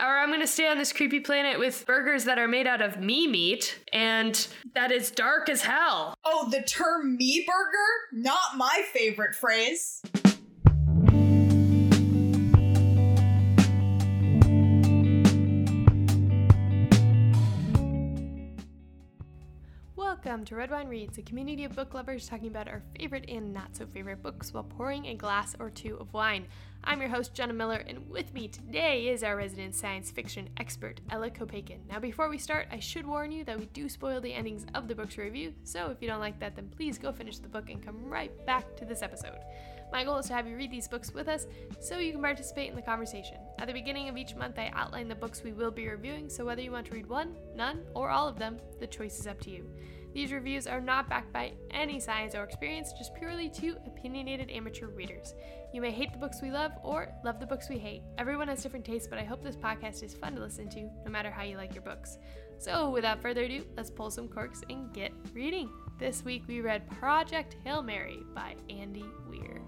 or I'm going to stay on this creepy planet with burgers that are made out of me meat and that is dark as hell. Oh, the term me burger? Not my favorite phrase. Welcome to Red Wine Reads, a community of book lovers talking about our favorite and not so favorite books while pouring a glass or two of wine. I'm your host, Jenna Miller, and with me today is our resident science fiction expert, Ella Kopeikin. Now, before we start, I should warn you that we do spoil the endings of the books review, so if you don't like that, then please go finish the book and come right back to this episode. My goal is to have you read these books with us so you can participate in the conversation. At the beginning of each month, I outline the books we will be reviewing, so whether you want to read one, none, or all of them, the choice is up to you. These reviews are not backed by any science or experience, just purely two opinionated amateur readers. You may hate the books we love or love the books we hate. Everyone has different tastes, but I hope this podcast is fun to listen to, no matter how you like your books. So, without further ado, let's pull some corks and get reading. This week we read Project Hail Mary by Andy Weir.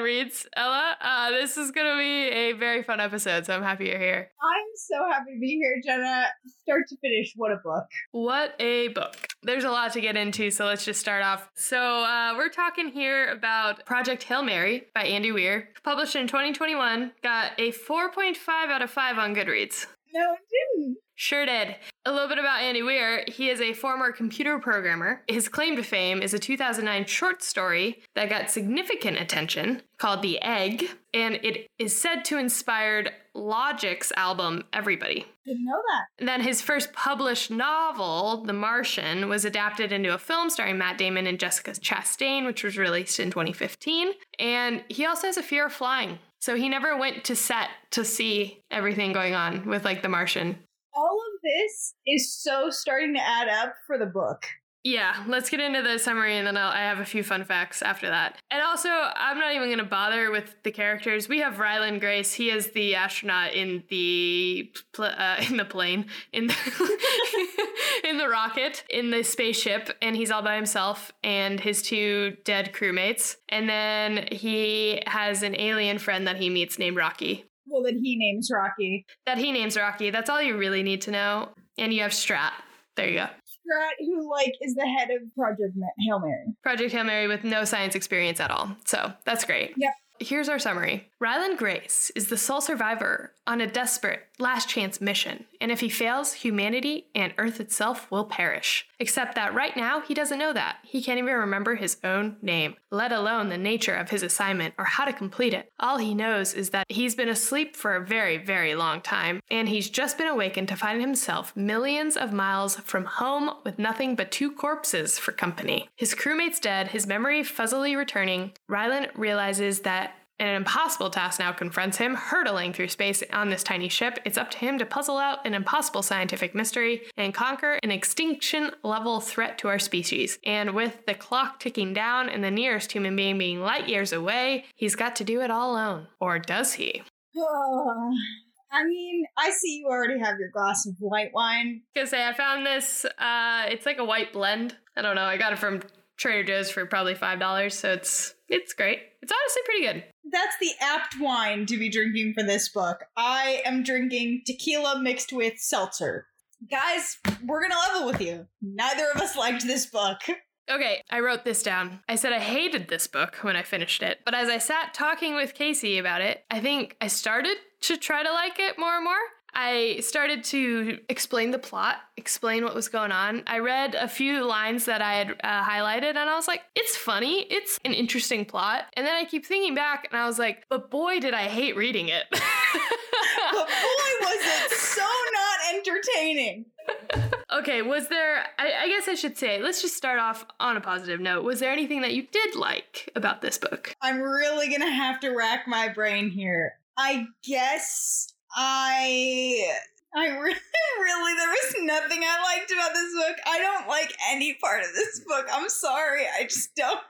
Reads, Ella. Uh, this is going to be a very fun episode, so I'm happy you're here. I'm so happy to be here, Jenna. Start to finish, what a book. What a book. There's a lot to get into, so let's just start off. So, uh, we're talking here about Project Hail Mary by Andy Weir, published in 2021, got a 4.5 out of 5 on Goodreads. No, it didn't. Sure did. A little bit about Andy Weir. He is a former computer programmer. His claim to fame is a 2009 short story that got significant attention called The Egg, and it is said to inspired Logic's album Everybody. Didn't know that. And then his first published novel, The Martian, was adapted into a film starring Matt Damon and Jessica Chastain, which was released in 2015. And he also has a fear of flying. So he never went to set to see everything going on with like The Martian. All of this is so starting to add up for the book. Yeah, let's get into the summary and then I'll, I have a few fun facts after that. And also, I'm not even going to bother with the characters. We have Ryland Grace. He is the astronaut in the pl- uh, in the plane in the in the rocket in the spaceship, and he's all by himself and his two dead crewmates. And then he has an alien friend that he meets named Rocky. Well, that he names Rocky. That he names Rocky. That's all you really need to know. And you have Strat. There you go. Strat, who like is the head of Project Ma- Hail Mary. Project Hail Mary with no science experience at all. So that's great. Yep. Here's our summary Ryland Grace is the sole survivor on a desperate last chance mission, and if he fails, humanity and Earth itself will perish. Except that right now, he doesn't know that. He can't even remember his own name, let alone the nature of his assignment or how to complete it. All he knows is that he's been asleep for a very, very long time, and he's just been awakened to find himself millions of miles from home with nothing but two corpses for company. His crewmate's dead, his memory fuzzily returning. Ryland realizes that an impossible task now confronts him, hurtling through space on this tiny ship. It's up to him to puzzle out an impossible scientific mystery and conquer an extinction level threat to our species. And with the clock ticking down and the nearest human being being light years away, he's got to do it all alone. Or does he? Oh, I mean, I see you already have your glass of white wine. I Gonna say I found this. Uh, it's like a white blend. I don't know. I got it from Trader Joe's for probably five dollars, so it's it's great. It's honestly pretty good. That's the apt wine to be drinking for this book. I am drinking tequila mixed with seltzer. Guys, we're gonna level with you. Neither of us liked this book. Okay, I wrote this down. I said I hated this book when I finished it, but as I sat talking with Casey about it, I think I started to try to like it more and more. I started to explain the plot, explain what was going on. I read a few lines that I had uh, highlighted and I was like, it's funny, it's an interesting plot. And then I keep thinking back and I was like, but boy, did I hate reading it. But boy, was it so not entertaining. okay, was there, I, I guess I should say, let's just start off on a positive note. Was there anything that you did like about this book? I'm really gonna have to rack my brain here. I guess I. I really, really, there was nothing I liked about this book. I don't like any part of this book. I'm sorry. I just don't.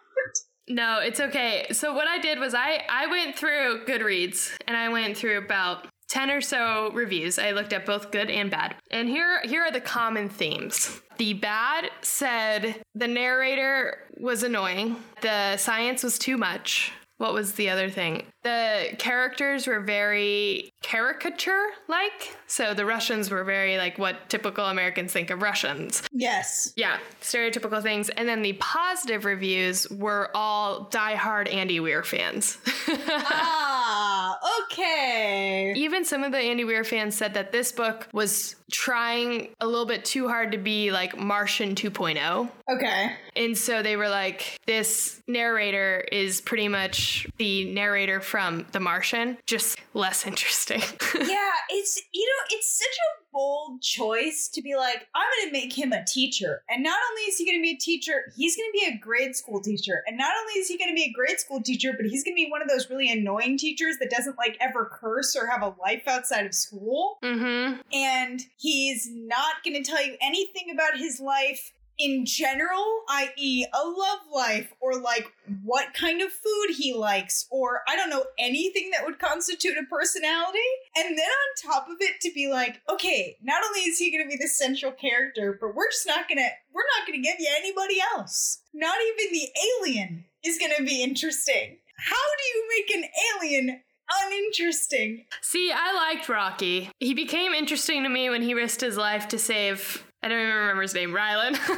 No, it's okay. So what I did was I I went through Goodreads and I went through about 10 or so reviews. I looked at both good and bad. And here here are the common themes. The bad said the narrator was annoying. The science was too much. What was the other thing? The characters were very caricature like. So the Russians were very like what typical Americans think of Russians. Yes. Yeah, stereotypical things. And then the positive reviews were all diehard Andy Weir fans. ah, okay. Even some of the Andy Weir fans said that this book was trying a little bit too hard to be like Martian 2.0. Okay. And so they were like, this narrator is pretty much the narrator from The Martian, just less interesting. yeah, it's, you know, it's such a bold choice to be like, I'm going to make him a teacher. And not only is he going to be a teacher, he's going to be a grade school teacher. And not only is he going to be a grade school teacher, but he's going to be one of those really annoying teachers that doesn't like ever curse or have a life outside of school. Mm-hmm. And he's not going to tell you anything about his life in general, i.e., a love life, or like what kind of food he likes, or I don't know, anything that would constitute a personality. And then on top of it, to be like, okay, not only is he gonna be the central character, but we're just not gonna, we're not gonna give you anybody else. Not even the alien is gonna be interesting. How do you make an alien uninteresting. See, I liked Rocky. He became interesting to me when he risked his life to save I don't even remember his name, Rylan.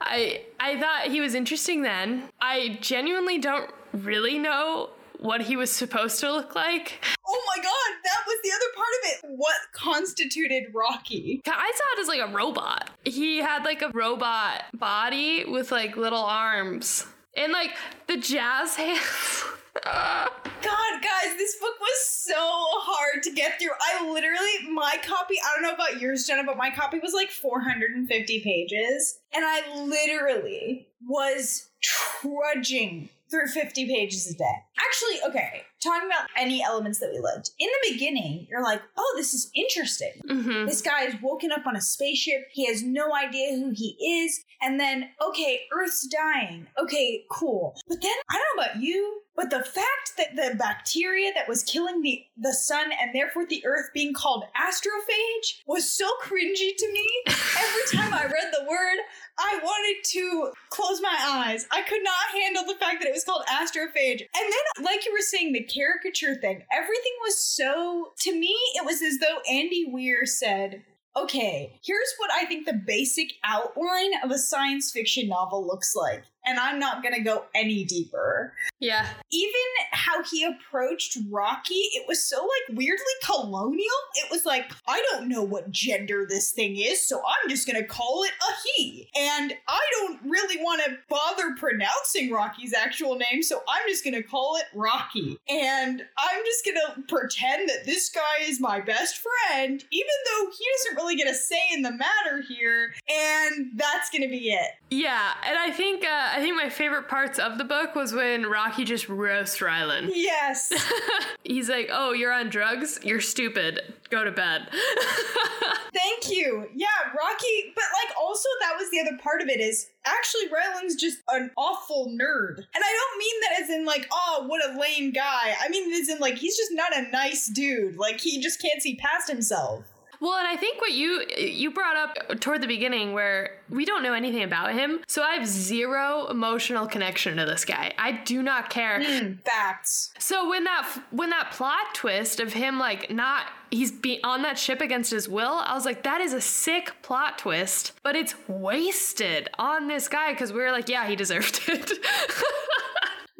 I I thought he was interesting then. I genuinely don't really know what he was supposed to look like. Oh my god, that was the other part of it. What constituted Rocky? I saw it as like a robot. He had like a robot body with like little arms and like the jazz hands. God, guys, this book was so hard to get through. I literally, my copy, I don't know about yours, Jenna, but my copy was like 450 pages. And I literally was trudging through 50 pages a day. Actually, okay, talking about any elements that we liked. In the beginning, you're like, oh, this is interesting. Mm-hmm. This guy is woken up on a spaceship. He has no idea who he is. And then, okay, Earth's dying. Okay, cool. But then, I don't know about you, but the fact that the bacteria that was killing the, the sun and therefore the Earth being called astrophage was so cringy to me. Every time I read the word, I wanted to close my eyes. I could not handle the fact that it was called astrophage. And then, like you were saying, the caricature thing, everything was so, to me, it was as though Andy Weir said, okay, here's what I think the basic outline of a science fiction novel looks like and I'm not gonna go any deeper. Yeah. Even how he approached Rocky, it was so like weirdly colonial. It was like, I don't know what gender this thing is, so I'm just gonna call it a he. And I don't really want to bother pronouncing Rocky's actual name, so I'm just gonna call it Rocky. And I'm just gonna pretend that this guy is my best friend, even though he doesn't really get a say in the matter here. And that's gonna be it. Yeah, and I think uh, I think my favorite parts of the book was when Rocky just roasts Rylan. Yes. He's like, "Oh, you're on drugs? You're stupid. Go to bed." Thank you. Yeah, Rocky, but like also that was the other part of it is actually Rylan's just an awful nerd. And I don't mean that as in like, oh, what a lame guy. I mean as in like he's just not a nice dude. Like he just can't see past himself. Well, and I think what you you brought up toward the beginning where we don't know anything about him. So I have zero emotional connection to this guy. I do not care. Mm, facts. So when that when that plot twist of him like not he's be on that ship against his will, I was like that is a sick plot twist, but it's wasted on this guy cuz we were like yeah, he deserved it.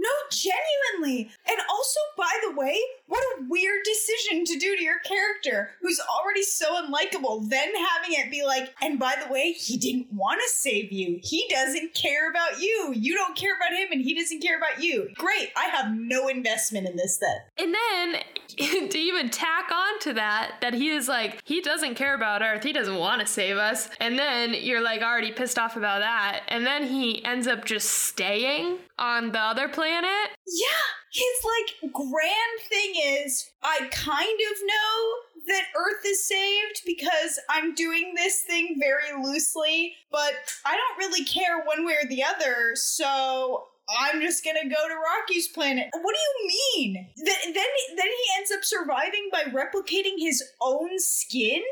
No, genuinely. And also, by the way, what weird decision to do to your character who's already so unlikable. Then having it be like, and by the way, he didn't want to save you. He doesn't care about you. You don't care about him, and he doesn't care about you. Great. I have no investment in this then. And then to even tack on to that, that he is like, he doesn't care about Earth. He doesn't want to save us. And then you're like already pissed off about that. And then he ends up just staying on the other planet. Yeah, his like grand thing is I kind of know that Earth is saved because I'm doing this thing very loosely, but I don't really care one way or the other, so I'm just gonna go to Rocky's planet. What do you mean? Th- then, then he ends up surviving by replicating his own skin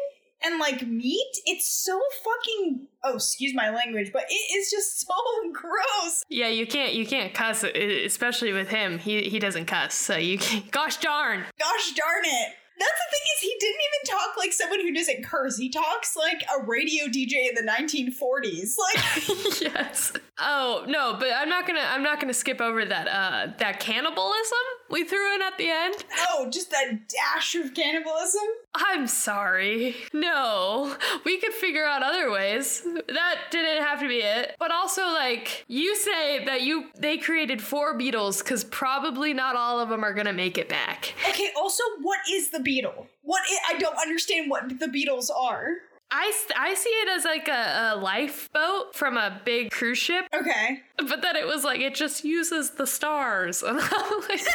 and like meat. It's so fucking. Oh, excuse my language, but it is just so gross. Yeah, you can't you can't cuss, especially with him. He he doesn't cuss, so you can't. Gosh darn. Gosh darn it. That's the thing is he didn't even talk like someone who doesn't curse. He talks like a radio DJ in the 1940s. Like yes. Oh no, but I'm not gonna I'm not gonna skip over that uh that cannibalism we threw in at the end. oh, just that dash of cannibalism. I'm sorry. No, we could figure out other ways. That didn't have to be it. But also, like you say that you they created four beetles because probably not all of them are gonna make it back. Okay, also what is the beetle? What I I don't understand what the beetles are. I, I see it as like a, a lifeboat from a big cruise ship, Okay. but then it was like it just uses the stars, and I'm like.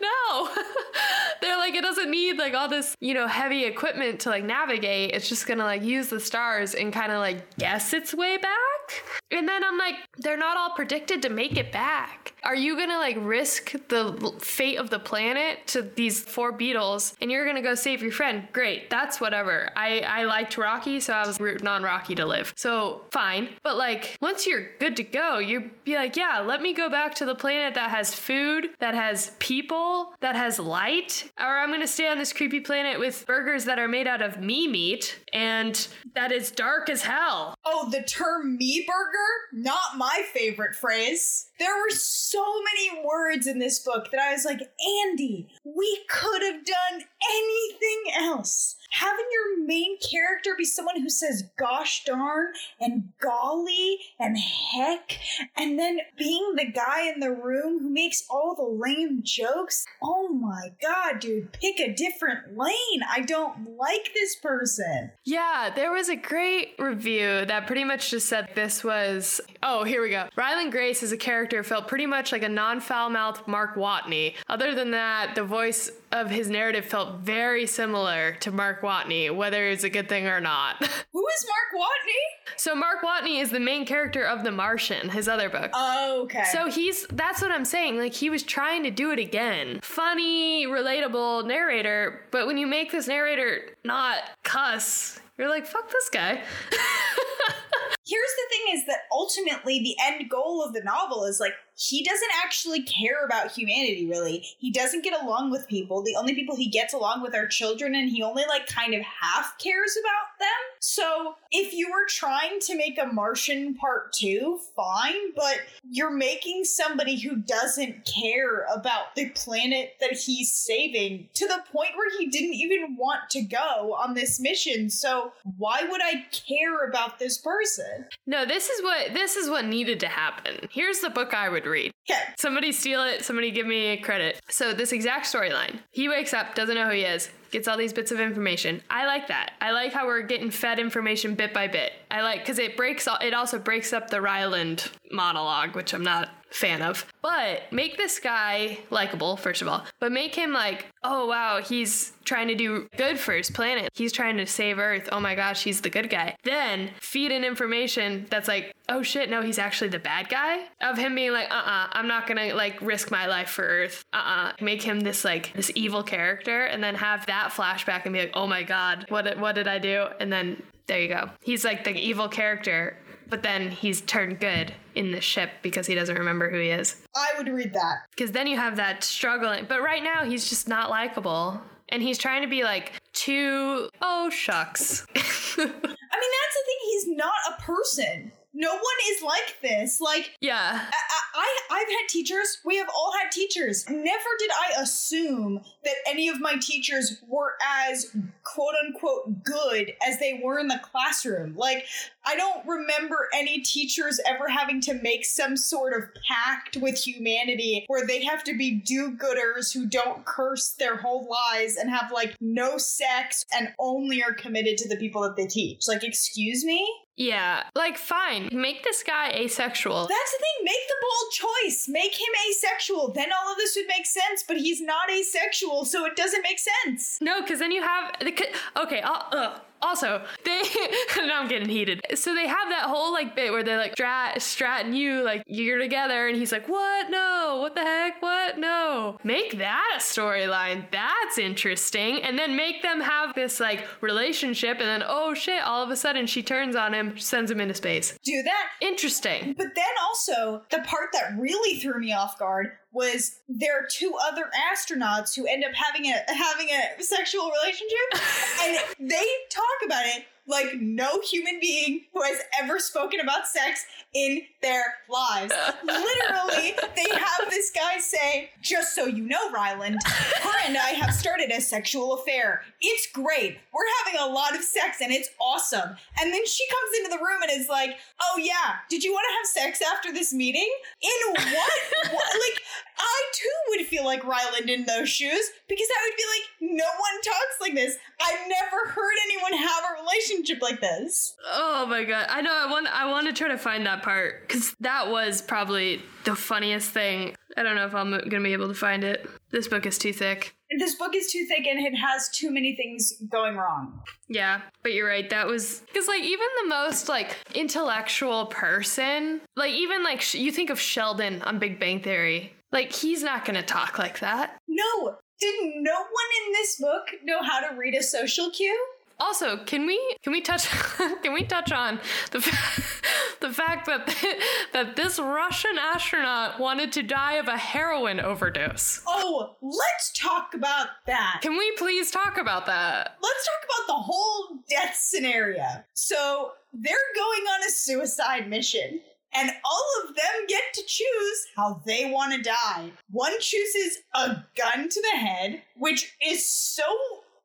No, they're like it doesn't need like all this you know heavy equipment to like navigate. It's just gonna like use the stars and kind of like guess its way back. And then I'm like, they're not all predicted to make it back. Are you gonna like risk the fate of the planet to these four beetles and you're gonna go save your friend? Great, that's whatever. I I liked Rocky, so I was rooting on Rocky to live. So fine. But like once you're good to go, you'd be like, yeah, let me go back to the planet that has food, that has people, that has light, or I'm gonna stay on this creepy planet with burgers that are made out of me meat and that is dark as hell. Oh, the term me burger? Not my favorite phrase. There were so many words in this book that I was like, Andy, we could have done anything else. Having your main character be someone who says gosh darn and golly and heck, and then being the guy in the room who makes all the lame jokes. Oh my god, dude, pick a different lane. I don't like this person. Yeah, there was a great review that pretty much just said this was. Oh, here we go. Ryland Grace as a character felt pretty much like a non foul mouthed Mark Watney. Other than that, the voice of his narrative felt very similar to Mark Watney, whether it's a good thing or not. Who is Mark Watney? so, Mark Watney is the main character of The Martian, his other book. Oh, Okay. So he's that's what I'm saying. Like he was trying to do it again. Funny, relatable narrator, but when you make this narrator not cuss, you're like, fuck this guy. Here's the thing is that ultimately the end goal of the novel is like he doesn't actually care about humanity really. He doesn't get along with people. The only people he gets along with are children and he only like kind of half cares about them. So, if you were trying to make a Martian part 2, fine, but you're making somebody who doesn't care about the planet that he's saving to the point where he didn't even want to go on this mission. So, why would I care about this person? No, this is what this is what needed to happen. Here's the book I would read. Okay. Somebody steal it, somebody give me a credit. So this exact storyline. He wakes up, doesn't know who he is, gets all these bits of information. I like that. I like how we're getting fed information bit by bit. I like cuz it breaks it also breaks up the Ryland monologue, which I'm not fan of. But make this guy likable first of all, but make him like, "Oh wow, he's trying to do good for his planet. He's trying to save Earth. Oh my gosh, he's the good guy." Then feed in information that's like, "Oh shit, no, he's actually the bad guy." Of him being like, "Uh-uh, I'm not going to like risk my life for Earth." Uh-uh. Make him this like this evil character and then have that flashback and be like, "Oh my god, what what did I do?" And then there you go. He's like the evil character, but then he's turned good in the ship because he doesn't remember who he is. I would read that. Because then you have that struggling. But right now, he's just not likable. And he's trying to be like too, oh, shucks. I mean, that's the thing. He's not a person. No one is like this. Like, yeah. I, I, I've had teachers. We have all had teachers. Never did I assume that any of my teachers were as quote unquote good as they were in the classroom. Like, I don't remember any teachers ever having to make some sort of pact with humanity where they have to be do gooders who don't curse their whole lives and have like no sex and only are committed to the people that they teach. Like, excuse me? Yeah. Like, fine. Make this guy asexual. That's the thing. Make the bold choice. Make him asexual. Then all of this would make sense. But he's not asexual, so it doesn't make sense. No, because then you have the. Okay, I'll, ugh. Also, they now I'm getting heated. So they have that whole like bit where they're like Strat, Strat and you like you're together, and he's like, "What? No. What the heck? What? No." Make that a storyline. That's interesting. And then make them have this like relationship, and then oh shit, all of a sudden she turns on him, sends him into space. Do that. Interesting. But then also, the part that really threw me off guard was there are two other astronauts who end up having a having a sexual relationship and they talk about it like no human being who has ever spoken about sex in their lives. Literally, they have this guy say, just so you know, Ryland, her and I have started a sexual affair. It's great. We're having a lot of sex and it's awesome. And then she comes into the room and is like, oh yeah, did you want to have sex after this meeting? In what? what? Like, I too would feel like Ryland in those shoes because I would be like, no one talks like this. I've never heard anyone have a relationship like this. Oh my god! I know. I want. I want to try to find that part because that was probably the funniest thing. I don't know if I'm gonna be able to find it. This book is too thick. This book is too thick and it has too many things going wrong. Yeah, but you're right. That was because like even the most like intellectual person, like even like sh- you think of Sheldon on Big Bang Theory, like he's not gonna talk like that. No, did no one in this book know how to read a social cue? Also, can we can we touch can we touch on the the fact that that this Russian astronaut wanted to die of a heroin overdose? Oh, let's talk about that. Can we please talk about that? Let's talk about the whole death scenario. So, they're going on a suicide mission and all of them get to choose how they want to die. One chooses a gun to the head, which is so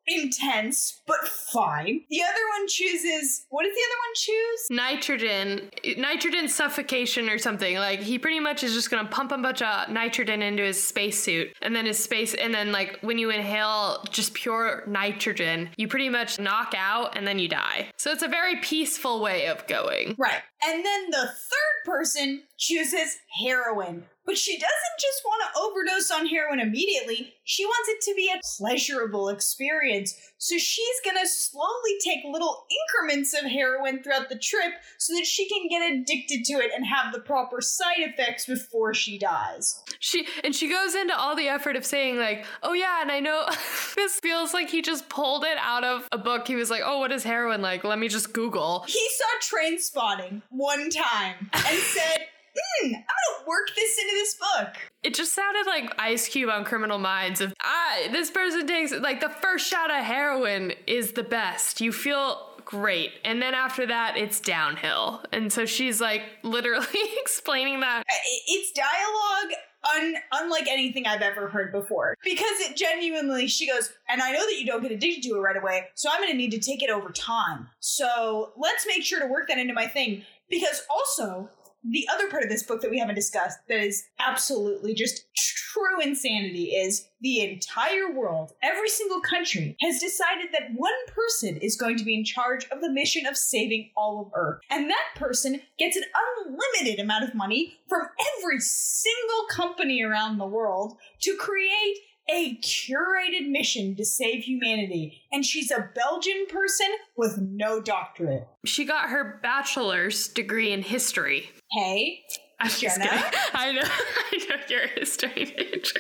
intense, but fine. The other one chooses what did the other one choose? Nitrogen, nitrogen suffocation or something. Like he pretty much is just gonna pump a bunch of nitrogen into his spacesuit, and then his space, and then like when you inhale just pure nitrogen, you pretty much knock out and then you die. So it's a very peaceful way of going. Right. And then the third person chooses heroin. But she doesn't just want to overdose on heroin immediately. She wants it to be a pleasurable experience. So she's going to slowly take little increments of heroin throughout the trip so that she can get addicted to it and have the proper side effects before she dies. She and she goes into all the effort of saying like, "Oh yeah, and I know this feels like he just pulled it out of a book. He was like, "Oh, what is heroin like? Let me just Google." He saw Trainspotting one time and said, hmm, I'm gonna work this into this book. It just sounded like Ice Cube on Criminal Minds. Of ah, this person takes like the first shot of heroin is the best. You feel great, and then after that, it's downhill. And so she's like literally explaining that. It's dialogue Un- unlike anything I've ever heard before. Because it genuinely, she goes, and I know that you don't get addicted to it right away, so I'm gonna need to take it over time. So let's make sure to work that into my thing. Because also, the other part of this book that we haven't discussed that is absolutely just true insanity is the entire world, every single country, has decided that one person is going to be in charge of the mission of saving all of Earth. And that person gets an unlimited amount of money from every single company around the world to create a curated mission to save humanity. And she's a Belgian person with no doctorate. She got her bachelor's degree in history. Hey, I'm just Jenna? I know, I know you're a history major.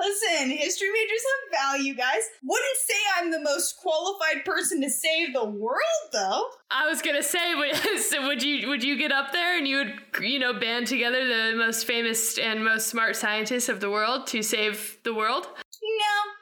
Listen, history majors have value, guys. Wouldn't say I'm the most qualified person to save the world, though. I was gonna say, so would you would you get up there and you would you know band together the most famous and most smart scientists of the world to save the world?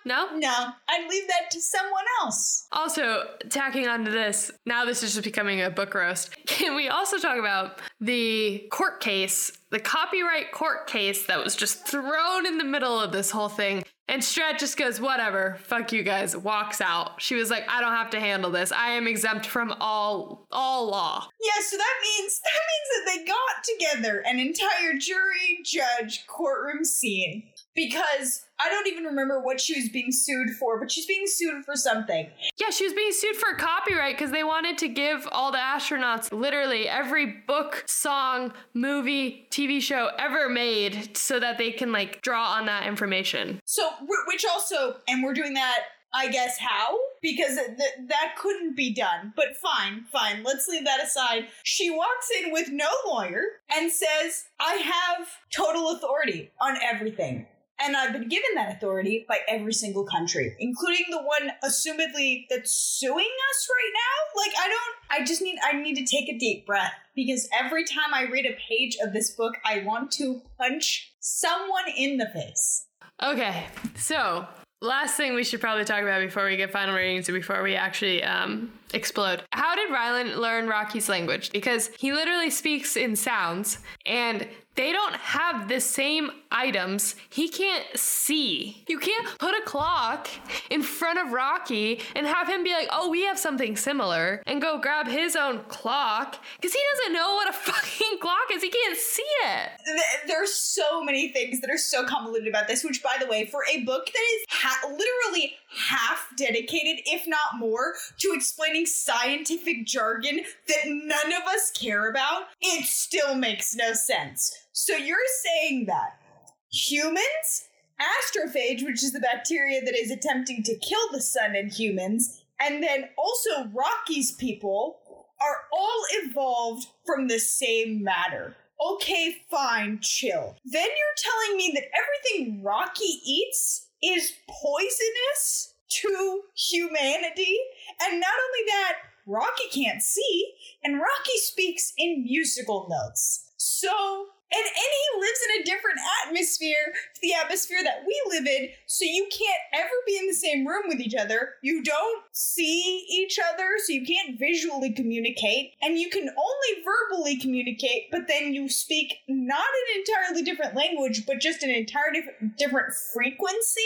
No, No. I'd leave that to someone else. Also, tacking onto this, now this is just becoming a book roast. Can we also talk about the court case, the copyright court case that was just thrown in the middle of this whole thing? And Strat just goes, whatever, fuck you guys, walks out. She was like, I don't have to handle this. I am exempt from all all law. Yeah, so that means that means that they got together an entire jury, judge, courtroom scene because I don't even remember what she was being sued for, but she's being sued for something. Yeah, she was being sued for copyright because they wanted to give all the astronauts literally every book, song, movie, TV show ever made so that they can like draw on that information. So, which also, and we're doing that I guess how? Because th- that couldn't be done. But fine, fine. Let's leave that aside. She walks in with no lawyer and says, I have total authority on everything. And I've been given that authority by every single country, including the one assumedly that's suing us right now. Like I don't I just need I need to take a deep breath because every time I read a page of this book, I want to punch someone in the face. Okay. So, last thing we should probably talk about before we get final ratings and before we actually um, explode. How did Rylan learn Rocky's language? Because he literally speaks in sounds and they don't have the same items. He can't see. You can't put a clock in front of Rocky and have him be like, oh, we have something similar, and go grab his own clock because he doesn't know what a fucking clock is. He can't see it. There's so many things that are so convoluted about this, which, by the way, for a book that is ha- literally half dedicated, if not more, to explaining scientific jargon that none of us care about, it still makes no sense. So you're saying that humans, astrophage, which is the bacteria that is attempting to kill the sun in humans, and then also Rocky's people are all evolved from the same matter. Okay, fine, chill. Then you're telling me that everything Rocky eats is poisonous to humanity? And not only that, Rocky can't see, and Rocky speaks in musical notes. So and and he lives in a different atmosphere the atmosphere that we live in so you can't ever be in the same room with each other you don't see each other so you can't visually communicate and you can only verbally communicate but then you speak not an entirely different language but just an entirely different frequency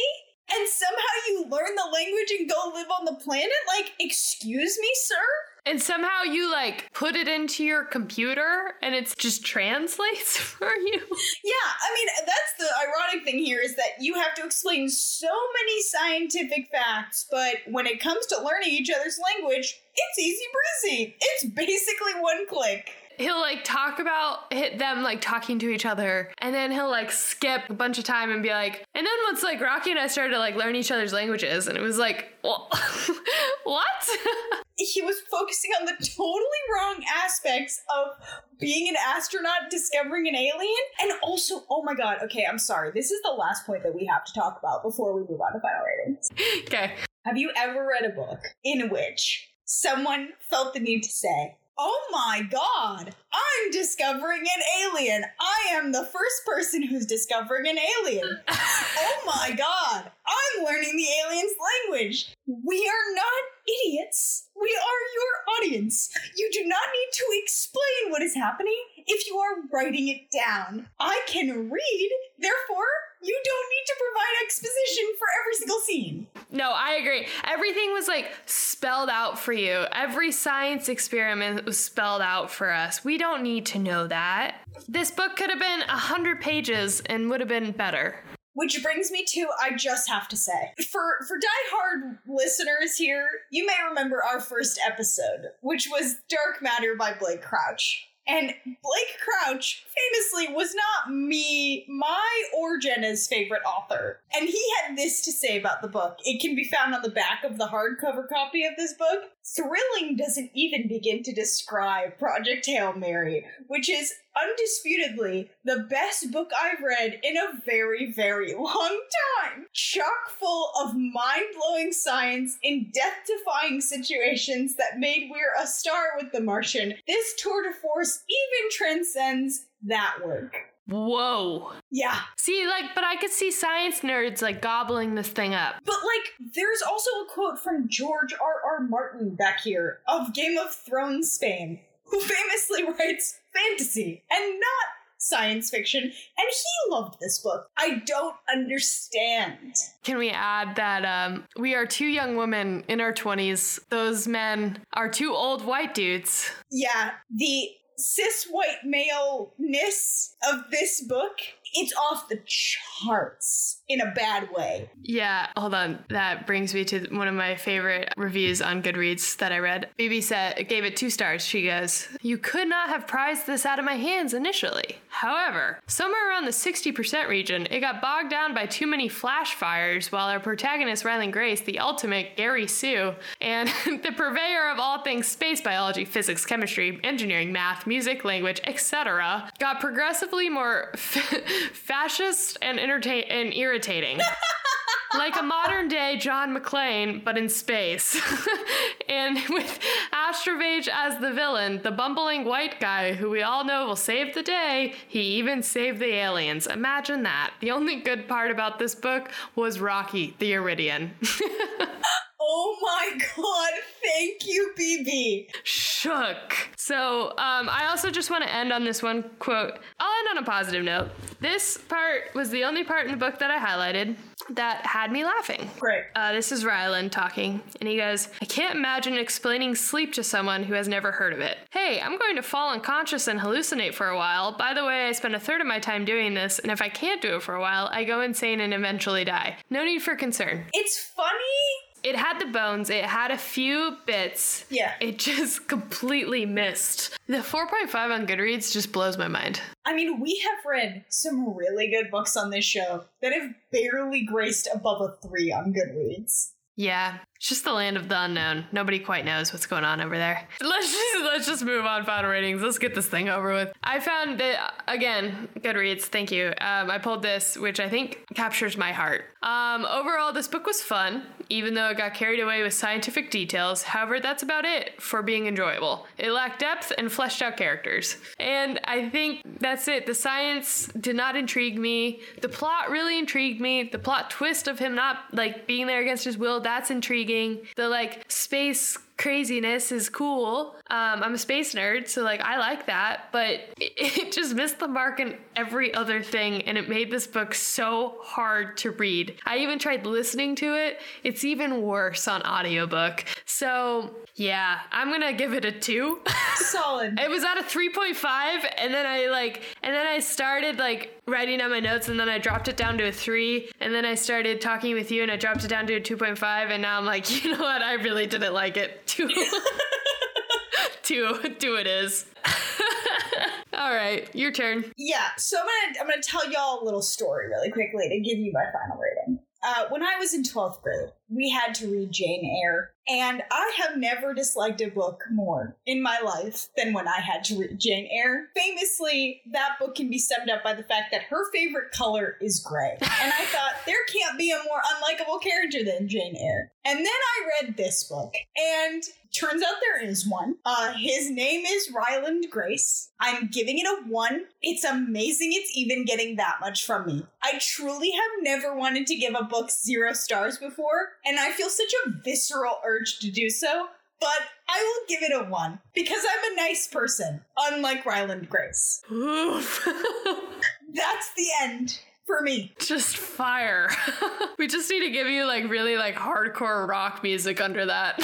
and somehow you learn the language and go live on the planet like excuse me sir and somehow you like put it into your computer and it just translates for you. Yeah, I mean, that's the ironic thing here is that you have to explain so many scientific facts, but when it comes to learning each other's language, it's easy breezy. It's basically one click he'll like talk about hit them like talking to each other and then he'll like skip a bunch of time and be like and then once like rocky and i started to like learn each other's languages and it was like well, what? He was focusing on the totally wrong aspects of being an astronaut discovering an alien and also oh my god okay i'm sorry this is the last point that we have to talk about before we move on to final ratings. Okay. Have you ever read a book in which someone felt the need to say oh my god, I'm discovering an alien. I am the first person who's discovering an alien. oh my god, I'm learning the alien's language. We are not idiots. We are your audience. You do not need to explain what is happening if you are writing it down. I can read, therefore, you don't need to provide exposition for every single scene. No, I agree. Everything was like spelled out for you. Every science experiment was spelled out for us. We don't need to know that. This book could have been a hundred pages and would have been better. Which brings me to I just have to say. For for diehard listeners here, you may remember our first episode, which was Dark Matter by Blake Crouch. And Blake Crouch famously was not me, my Jenna's favorite author. And he had this to say about the book. It can be found on the back of the hardcover copy of this book. Thrilling doesn't even begin to describe Project Hail Mary, which is undisputedly the best book I've read in a very, very long time. Chock full of mind blowing science in death defying situations that made Weir a star with The Martian. This tour de force even transcends that work. Whoa. Yeah. See, like, but I could see science nerds like gobbling this thing up. But like, there's also a quote from George R. R. Martin back here of Game of Thrones fame, who famously writes fantasy and not science fiction, and he loved this book. I don't understand. Can we add that um, we are two young women in our 20s? Those men are two old white dudes. Yeah, the cis white maleness of this book it's off the charts in a bad way. Yeah, hold on. That brings me to one of my favorite reviews on Goodreads that I read. Phoebe said gave it two stars. She goes, "You could not have prized this out of my hands initially. However, somewhere around the 60% region, it got bogged down by too many flash fires while our protagonist Ryland Grace, the ultimate Gary Sue, and the purveyor of all things space biology, physics, chemistry, engineering, math, music, language, etc., got progressively more fascist and entertain and irritating. like a modern day John McClane, but in space. and with Astrophage as the villain, the bumbling white guy who we all know will save the day, he even saved the aliens. Imagine that. The only good part about this book was Rocky the Eridian. Oh my god, thank you, BB. Shook. So, um, I also just want to end on this one quote. I'll end on a positive note. This part was the only part in the book that I highlighted that had me laughing. Great. Uh, this is Ryland talking, and he goes, I can't imagine explaining sleep to someone who has never heard of it. Hey, I'm going to fall unconscious and hallucinate for a while. By the way, I spend a third of my time doing this, and if I can't do it for a while, I go insane and eventually die. No need for concern. It's funny it had the bones, it had a few bits. Yeah. It just completely missed. The 4.5 on Goodreads just blows my mind. I mean, we have read some really good books on this show that have barely graced above a 3 on Goodreads. Yeah, it's just the land of the unknown. Nobody quite knows what's going on over there. Let's just let's just move on. Final ratings. Let's get this thing over with. I found that again. Goodreads. Thank you. Um, I pulled this, which I think captures my heart. Um, overall, this book was fun, even though it got carried away with scientific details. However, that's about it for being enjoyable. It lacked depth and fleshed out characters, and I think that's it. The science did not intrigue me. The plot really intrigued me. The plot twist of him not like being there against his will. That's intriguing. The like space craziness is cool. Um, I'm a space nerd, so like I like that, but it, it, just missed the mark in every other thing, and it made this book so hard to read. I even tried listening to it. It's even worse on audiobook. So yeah, I'm gonna give it a two. Solid. it was at a 3.5, and then I like, and then I started like writing down my notes, and then I dropped it down to a three, and then I started talking with you, and I dropped it down to a 2.5, and now I'm like, you know what? I really didn't like it. Two. two. Two it is. All right, your turn. Yeah, so I'm gonna I'm gonna tell y'all a little story really quickly to give you my final rating. Uh, when I was in 12th grade, we had to read Jane Eyre. And I have never disliked a book more in my life than when I had to read Jane Eyre. Famously, that book can be summed up by the fact that her favorite color is gray. And I thought, there can't be a more unlikable character than Jane Eyre. And then I read this book, and turns out there is one. Uh, his name is Ryland Grace. I'm giving it a one. It's amazing it's even getting that much from me. I truly have never wanted to give a book zero stars before, and I feel such a visceral urge to do so, but I will give it a one because I'm a nice person, unlike Ryland Grace. Oof. That's the end for me. Just fire. we just need to give you like really like hardcore rock music under that.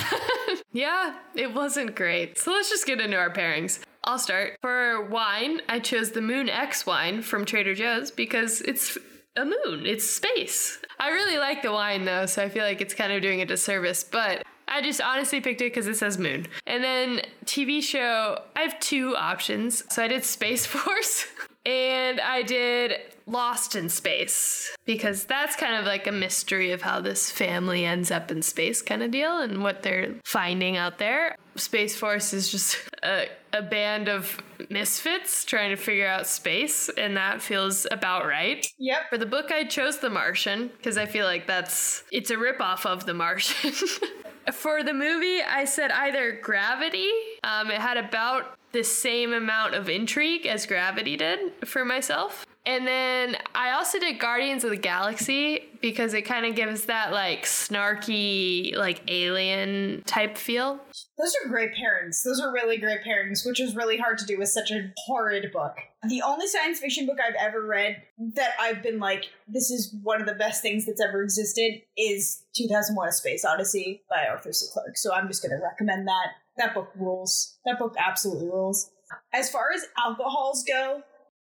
yeah, it wasn't great. So let's just get into our pairings. I'll start. For wine, I chose the Moon X wine from Trader Joe's because it's a moon. It's space. I really like the wine though, so I feel like it's kind of doing a disservice, but I just honestly picked it because it says moon. And then TV show, I have two options. So I did Space Force and I did Lost in Space because that's kind of like a mystery of how this family ends up in space kind of deal and what they're finding out there. Space Force is just a, a band of misfits trying to figure out space, and that feels about right. Yep. For the book, I chose The Martian because I feel like that's it's a ripoff of The Martian. For the movie, I said either Gravity. Um, it had about the same amount of intrigue as Gravity did for myself. And then I also did Guardians of the Galaxy because it kind of gives that like snarky, like alien type feel. Those are great pairings. Those are really great pairings, which is really hard to do with such a horrid book. The only science fiction book I've ever read that I've been like, this is one of the best things that's ever existed is 2001 A Space Odyssey by Arthur C. Clarke. So I'm just going to recommend that. That book rules. That book absolutely rules. As far as alcohols go,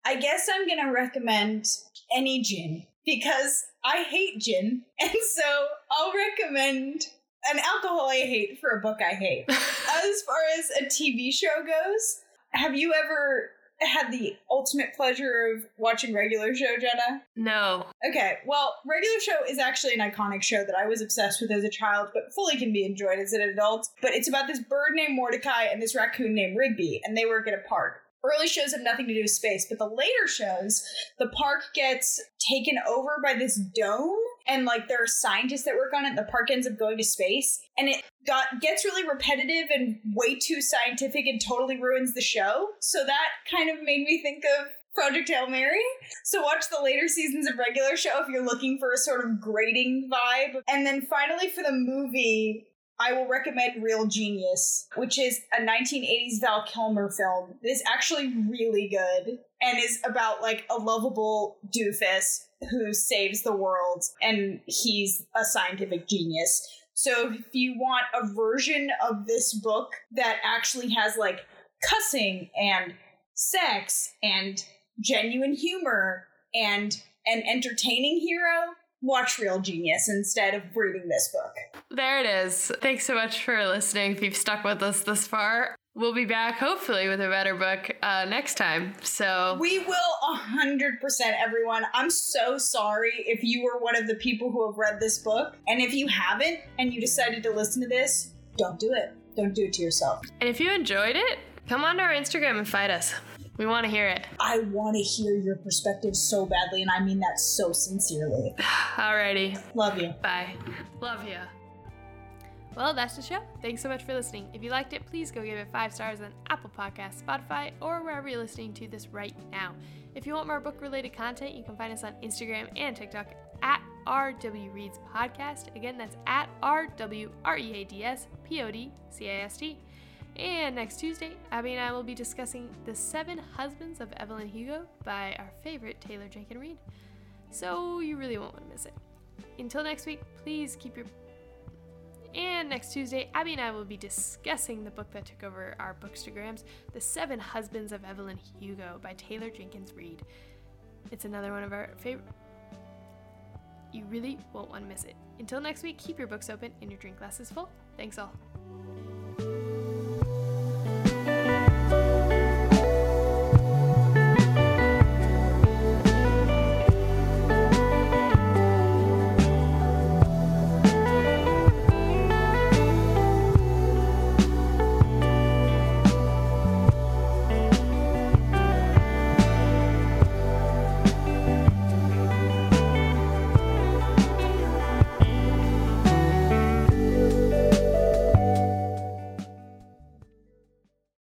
I guess I'm gonna recommend any gin because I hate gin, and so I'll recommend an alcohol I hate for a book I hate. as far as a TV show goes, have you ever had the ultimate pleasure of watching regular show, Jenna? No. Okay, well, regular show is actually an iconic show that I was obsessed with as a child, but fully can be enjoyed as an adult. But it's about this bird named Mordecai and this raccoon named Rigby, and they work at a park. Early shows have nothing to do with space, but the later shows, the park gets taken over by this dome, and like there are scientists that work on it. And the park ends up going to space, and it got gets really repetitive and way too scientific, and totally ruins the show. So that kind of made me think of Project Hail Mary. So watch the later seasons of regular show if you're looking for a sort of grating vibe. And then finally for the movie, I will recommend Real Genius, which is a 1980s Val Kilmer film. It is actually really good and is about like a lovable doofus who saves the world and he's a scientific genius. So if you want a version of this book that actually has like cussing and sex and genuine humor and an entertaining hero, watch Real Genius instead of reading this book. There it is. Thanks so much for listening. If you've stuck with us this far, we'll be back hopefully with a better book uh, next time. So We will 100% everyone. I'm so sorry if you were one of the people who have read this book. And if you haven't and you decided to listen to this, don't do it. Don't do it to yourself. And if you enjoyed it, come on to our Instagram and fight us. We want to hear it. I want to hear your perspective so badly, and I mean that so sincerely. Alrighty. Love you. Bye. Love you. Well, that's the show. Thanks so much for listening. If you liked it, please go give it five stars on Apple Podcasts, Spotify, or wherever you're listening to this right now. If you want more book related content, you can find us on Instagram and TikTok at RW Reads Podcast. Again, that's at RW R E A D S P O D C A S T. And next Tuesday, Abby and I will be discussing The Seven Husbands of Evelyn Hugo by our favorite Taylor Jenkins Reid. So you really won't want to miss it. Until next week, please keep your and next Tuesday, Abby and I will be discussing the book that took over our bookstagrams, The Seven Husbands of Evelyn Hugo by Taylor Jenkins Reid. It's another one of our favorite. You really won't want to miss it. Until next week, keep your books open and your drink glasses full. Thanks all.